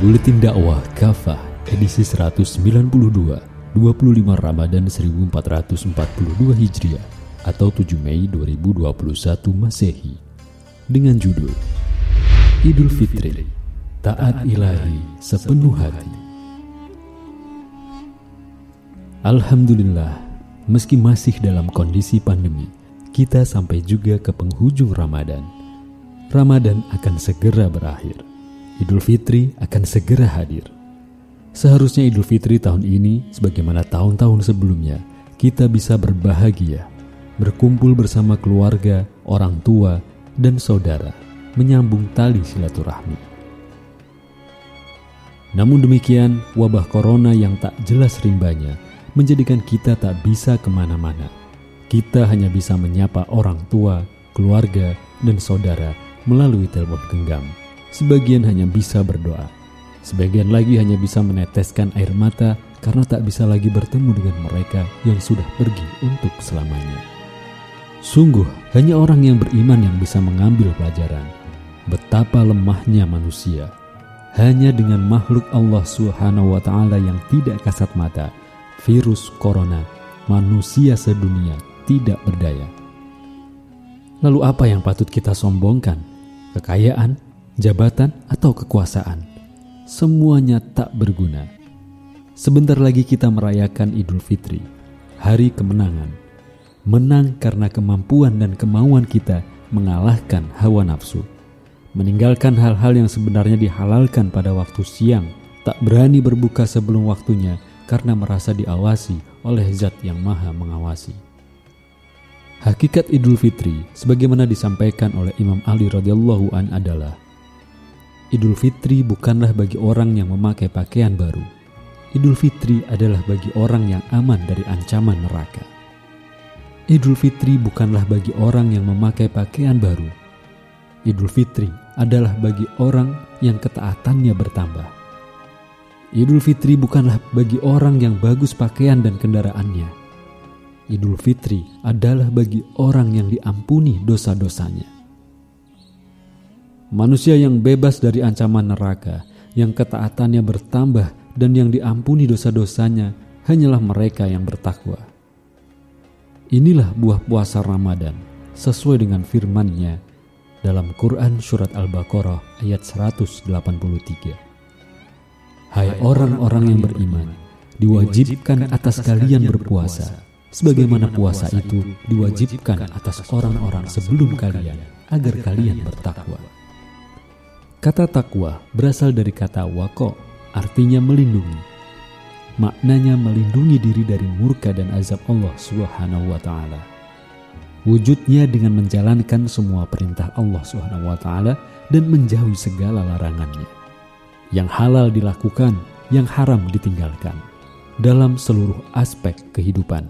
Buletin Dakwah Kafah edisi 192 25 Ramadan 1442 Hijriah atau 7 Mei 2021 Masehi. Dengan judul Idul Fitri Taat Ilahi Sepenuh Hati. Alhamdulillah meski masih dalam kondisi pandemi kita sampai juga ke penghujung Ramadan. Ramadan akan segera berakhir Idul Fitri akan segera hadir. Seharusnya Idul Fitri tahun ini, sebagaimana tahun-tahun sebelumnya, kita bisa berbahagia, berkumpul bersama keluarga, orang tua, dan saudara, menyambung tali silaturahmi. Namun demikian, wabah corona yang tak jelas rimbanya menjadikan kita tak bisa ke mana-mana. Kita hanya bisa menyapa orang tua, keluarga, dan saudara melalui telepon genggam Sebagian hanya bisa berdoa. Sebagian lagi hanya bisa meneteskan air mata karena tak bisa lagi bertemu dengan mereka yang sudah pergi untuk selamanya. Sungguh, hanya orang yang beriman yang bisa mengambil pelajaran betapa lemahnya manusia. Hanya dengan makhluk Allah Subhanahu wa taala yang tidak kasat mata, virus corona, manusia sedunia tidak berdaya. Lalu apa yang patut kita sombongkan? Kekayaan, jabatan, atau kekuasaan. Semuanya tak berguna. Sebentar lagi kita merayakan Idul Fitri, hari kemenangan. Menang karena kemampuan dan kemauan kita mengalahkan hawa nafsu. Meninggalkan hal-hal yang sebenarnya dihalalkan pada waktu siang, tak berani berbuka sebelum waktunya karena merasa diawasi oleh zat yang maha mengawasi. Hakikat Idul Fitri sebagaimana disampaikan oleh Imam Ali radhiyallahu an adalah Idul Fitri bukanlah bagi orang yang memakai pakaian baru. Idul Fitri adalah bagi orang yang aman dari ancaman neraka. Idul Fitri bukanlah bagi orang yang memakai pakaian baru. Idul Fitri adalah bagi orang yang ketaatannya bertambah. Idul Fitri bukanlah bagi orang yang bagus pakaian dan kendaraannya. Idul Fitri adalah bagi orang yang diampuni dosa-dosanya. Manusia yang bebas dari ancaman neraka, yang ketaatannya bertambah dan yang diampuni dosa-dosanya hanyalah mereka yang bertakwa. Inilah buah puasa Ramadan sesuai dengan firman-Nya dalam Quran surat Al-Baqarah ayat 183. Hai orang-orang yang beriman, diwajibkan atas kalian berpuasa sebagaimana puasa itu diwajibkan atas orang-orang sebelum kalian agar kalian bertakwa. Kata takwa berasal dari kata wako, artinya melindungi. Maknanya melindungi diri dari murka dan azab Allah Subhanahu wa taala. Wujudnya dengan menjalankan semua perintah Allah Subhanahu wa taala dan menjauhi segala larangannya. Yang halal dilakukan, yang haram ditinggalkan dalam seluruh aspek kehidupan.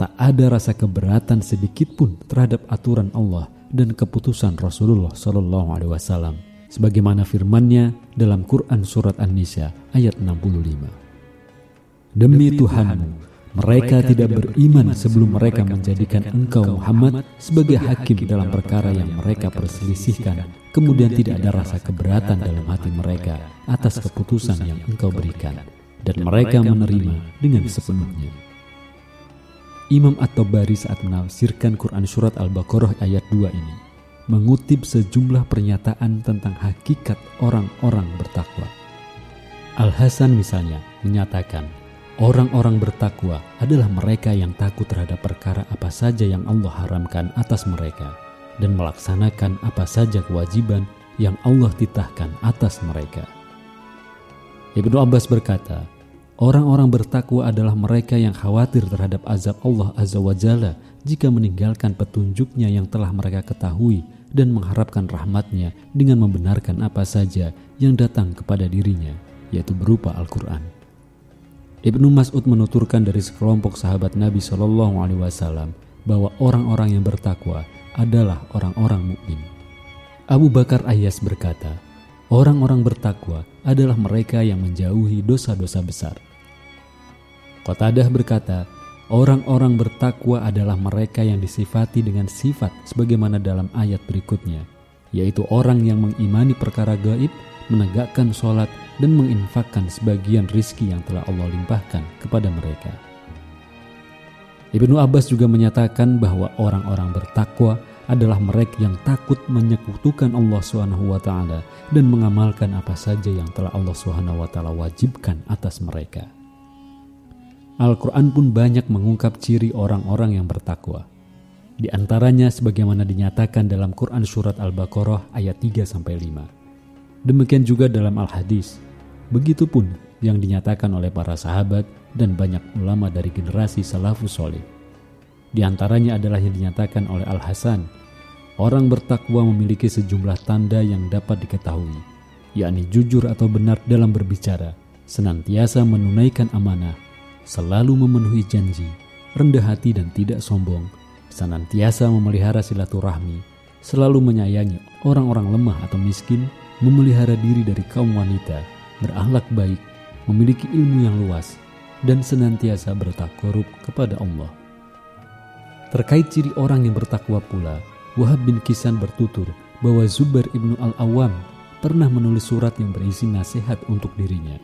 Tak ada rasa keberatan sedikit pun terhadap aturan Allah dan keputusan Rasulullah Shallallahu Alaihi Wasallam sebagaimana firman-Nya dalam Quran surat An-Nisa ayat 65. Demi Tuhanmu, mereka tidak beriman sebelum mereka menjadikan engkau Muhammad sebagai hakim dalam perkara yang mereka perselisihkan, kemudian tidak ada rasa keberatan dalam hati mereka atas keputusan yang engkau berikan, dan mereka menerima dengan sepenuhnya. Imam At-Tabari saat menafsirkan Quran Surat Al-Baqarah ayat 2 ini mengutip sejumlah pernyataan tentang hakikat orang-orang bertakwa. Al-Hasan misalnya menyatakan, orang-orang bertakwa adalah mereka yang takut terhadap perkara apa saja yang Allah haramkan atas mereka dan melaksanakan apa saja kewajiban yang Allah titahkan atas mereka. Ibnu Abbas berkata, Orang-orang bertakwa adalah mereka yang khawatir terhadap azab Allah Azza wa Jalla jika meninggalkan petunjuknya yang telah mereka ketahui dan mengharapkan rahmatnya dengan membenarkan apa saja yang datang kepada dirinya, yaitu berupa Al-Quran. Ibnu Mas'ud menuturkan dari sekelompok sahabat Nabi Shallallahu Alaihi Wasallam bahwa orang-orang yang bertakwa adalah orang-orang mukmin. Abu Bakar Ayas berkata, orang-orang bertakwa adalah mereka yang menjauhi dosa-dosa besar. Qatadah berkata, Orang-orang bertakwa adalah mereka yang disifati dengan sifat sebagaimana dalam ayat berikutnya, yaitu orang yang mengimani perkara gaib menegakkan sholat, dan menginfakkan sebagian rizki yang telah Allah limpahkan kepada mereka. Ibnu Abbas juga menyatakan bahwa orang-orang bertakwa adalah mereka yang takut menyekutukan Allah taala dan mengamalkan apa saja yang telah Allah taala wajibkan atas mereka. Al-Qur'an pun banyak mengungkap ciri orang-orang yang bertakwa. Di antaranya sebagaimana dinyatakan dalam Quran surat Al-Baqarah ayat 3 sampai 5. Demikian juga dalam Al-Hadis. Begitupun yang dinyatakan oleh para sahabat dan banyak ulama dari generasi salafus soleh. Di antaranya adalah yang dinyatakan oleh Al-Hasan. Orang bertakwa memiliki sejumlah tanda yang dapat diketahui, yakni jujur atau benar dalam berbicara, senantiasa menunaikan amanah, selalu memenuhi janji, rendah hati dan tidak sombong, senantiasa memelihara silaturahmi, selalu menyayangi orang-orang lemah atau miskin, memelihara diri dari kaum wanita, berakhlak baik, memiliki ilmu yang luas, dan senantiasa bertakarub kepada Allah. Terkait ciri orang yang bertakwa pula, Wahab bin Kisan bertutur bahwa Zubair ibnu al-Awam pernah menulis surat yang berisi nasihat untuk dirinya.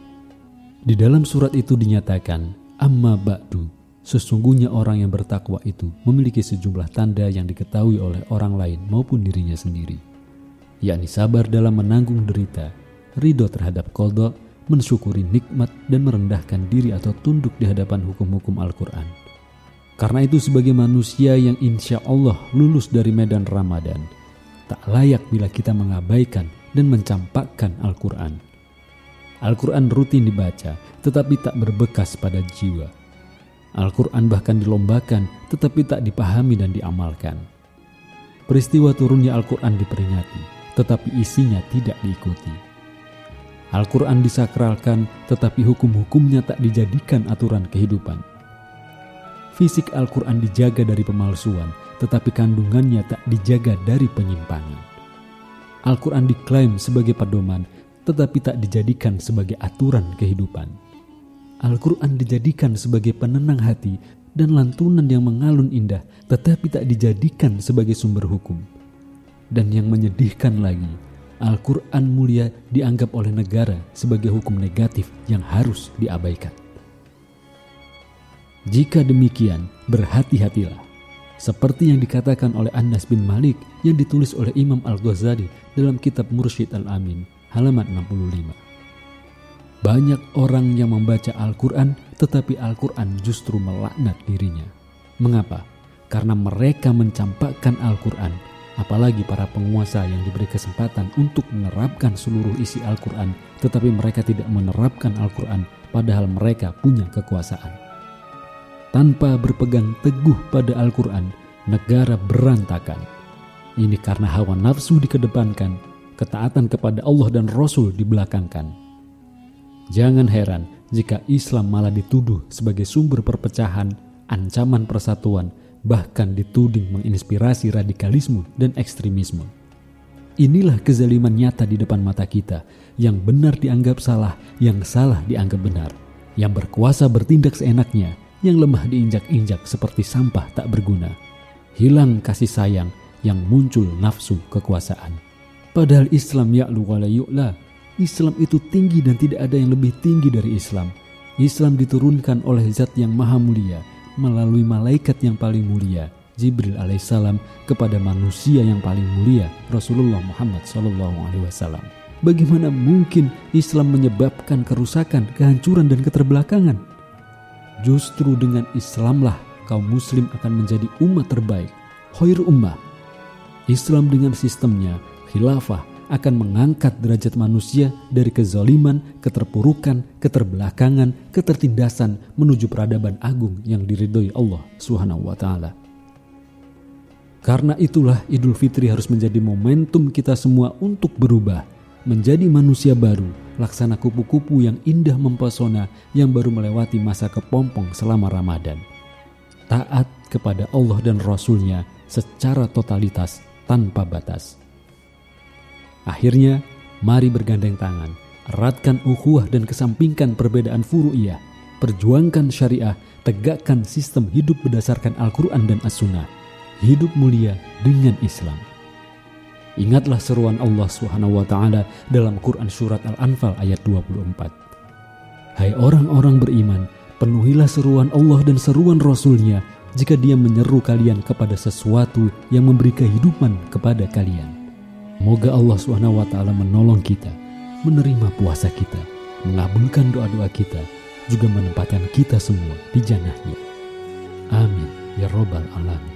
Di dalam surat itu dinyatakan, Amma ba'du, Sesungguhnya orang yang bertakwa itu memiliki sejumlah tanda yang diketahui oleh orang lain maupun dirinya sendiri, yakni sabar dalam menanggung derita, ridho terhadap kodok, mensyukuri nikmat dan merendahkan diri atau tunduk di hadapan hukum-hukum Al-Quran. Karena itu sebagai manusia yang insya Allah lulus dari medan Ramadan, tak layak bila kita mengabaikan dan mencampakkan Al-Quran. Al-Quran rutin dibaca, tetapi tak berbekas pada jiwa Al-Quran bahkan dilombakan tetapi tak dipahami dan diamalkan. Peristiwa turunnya Al-Quran diperingati, tetapi isinya tidak diikuti. Al-Quran disakralkan, tetapi hukum-hukumnya tak dijadikan aturan kehidupan. Fisik Al-Quran dijaga dari pemalsuan, tetapi kandungannya tak dijaga dari penyimpangan. Al-Quran diklaim sebagai pedoman, tetapi tak dijadikan sebagai aturan kehidupan. Al-Quran dijadikan sebagai penenang hati dan lantunan yang mengalun indah, tetapi tak dijadikan sebagai sumber hukum. Dan yang menyedihkan lagi, Al-Quran mulia dianggap oleh negara sebagai hukum negatif yang harus diabaikan. Jika demikian, berhati-hatilah. Seperti yang dikatakan oleh Anas bin Malik yang ditulis oleh Imam Al-Ghazali dalam kitab Mursyid Al-Amin, halaman 65. Banyak orang yang membaca Al-Quran, tetapi Al-Quran justru melaknat dirinya. Mengapa? Karena mereka mencampakkan Al-Quran, apalagi para penguasa yang diberi kesempatan untuk menerapkan seluruh isi Al-Quran, tetapi mereka tidak menerapkan Al-Quran, padahal mereka punya kekuasaan. Tanpa berpegang teguh pada Al-Quran, negara berantakan. Ini karena hawa nafsu dikedepankan, ketaatan kepada Allah dan Rasul dibelakangkan Jangan heran jika Islam malah dituduh sebagai sumber perpecahan, ancaman persatuan, bahkan dituding menginspirasi radikalisme dan ekstremisme. Inilah kezaliman nyata di depan mata kita, yang benar dianggap salah, yang salah dianggap benar, yang berkuasa bertindak seenaknya, yang lemah diinjak-injak seperti sampah tak berguna. Hilang kasih sayang yang muncul nafsu kekuasaan. Padahal Islam ya'lu wa la yu'la Islam itu tinggi dan tidak ada yang lebih tinggi dari Islam. Islam diturunkan oleh zat yang maha mulia melalui malaikat yang paling mulia, Jibril alaihissalam kepada manusia yang paling mulia, Rasulullah Muhammad sallallahu alaihi wasallam. Bagaimana mungkin Islam menyebabkan kerusakan, kehancuran dan keterbelakangan? Justru dengan Islamlah kaum muslim akan menjadi umat terbaik, khair ummah. Islam dengan sistemnya, khilafah, akan mengangkat derajat manusia dari kezaliman, keterpurukan, keterbelakangan, ketertindasan menuju peradaban agung yang diridhoi Allah Subhanahu wa taala. Karena itulah Idul Fitri harus menjadi momentum kita semua untuk berubah, menjadi manusia baru, laksana kupu-kupu yang indah mempesona yang baru melewati masa kepompong selama Ramadan. Taat kepada Allah dan Rasulnya secara totalitas tanpa batas. Akhirnya, mari bergandeng tangan, eratkan ukhuwah dan kesampingkan perbedaan furu'iyah, perjuangkan syariah, tegakkan sistem hidup berdasarkan Al-Quran dan As-Sunnah, hidup mulia dengan Islam. Ingatlah seruan Allah Subhanahu wa taala dalam Quran surat Al-Anfal ayat 24. Hai orang-orang beriman, penuhilah seruan Allah dan seruan Rasul-Nya jika dia menyeru kalian kepada sesuatu yang memberi kehidupan kepada kalian. Moga Allah taala menolong kita, menerima puasa kita, mengabulkan doa-doa kita, juga menempatkan kita semua di janahnya. Amin ya robbal alamin.